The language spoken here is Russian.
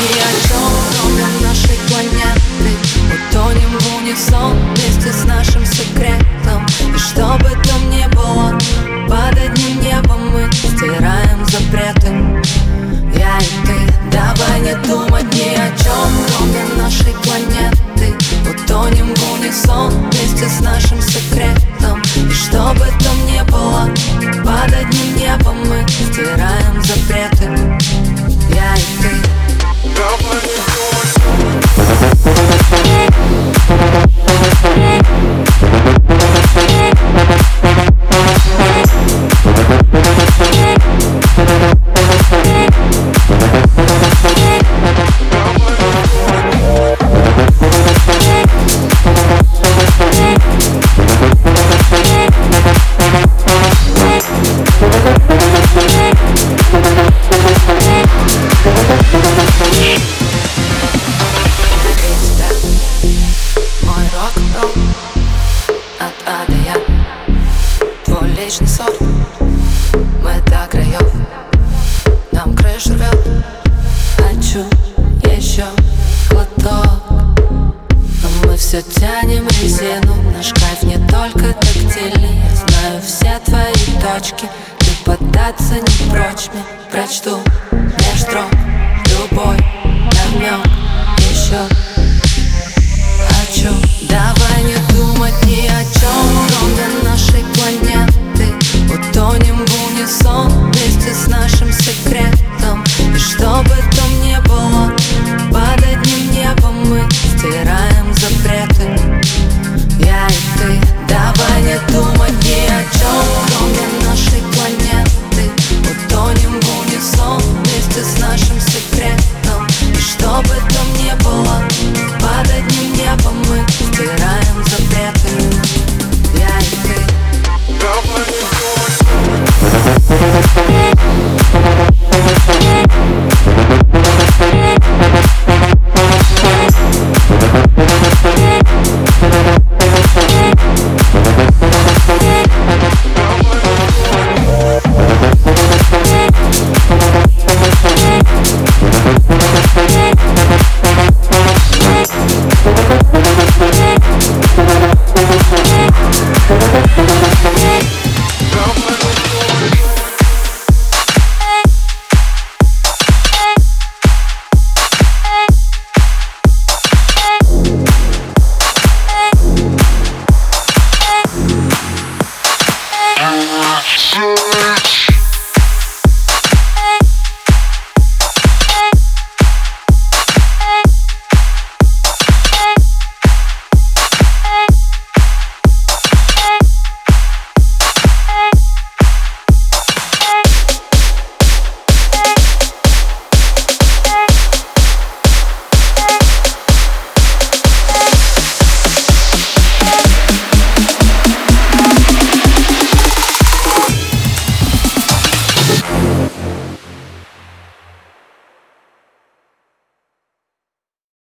ни о чем, кроме нашей планеты. Утонем в унисон вместе с нашим секретом. И что там ни было, под одним небом мы стираем запреты. Я и ты, давай не думать ни о чем, кроме нашей планеты. Утонем в унисон вместе с нашим секретом. И что Твой личный сорт Мы до краев Нам крышу рвет Хочу еще глоток. Но мы все тянем резину Наш кайф не только тактильный. Я знаю все твои точки. Ты поддаться не прочь. Мне Прочту меж строк любой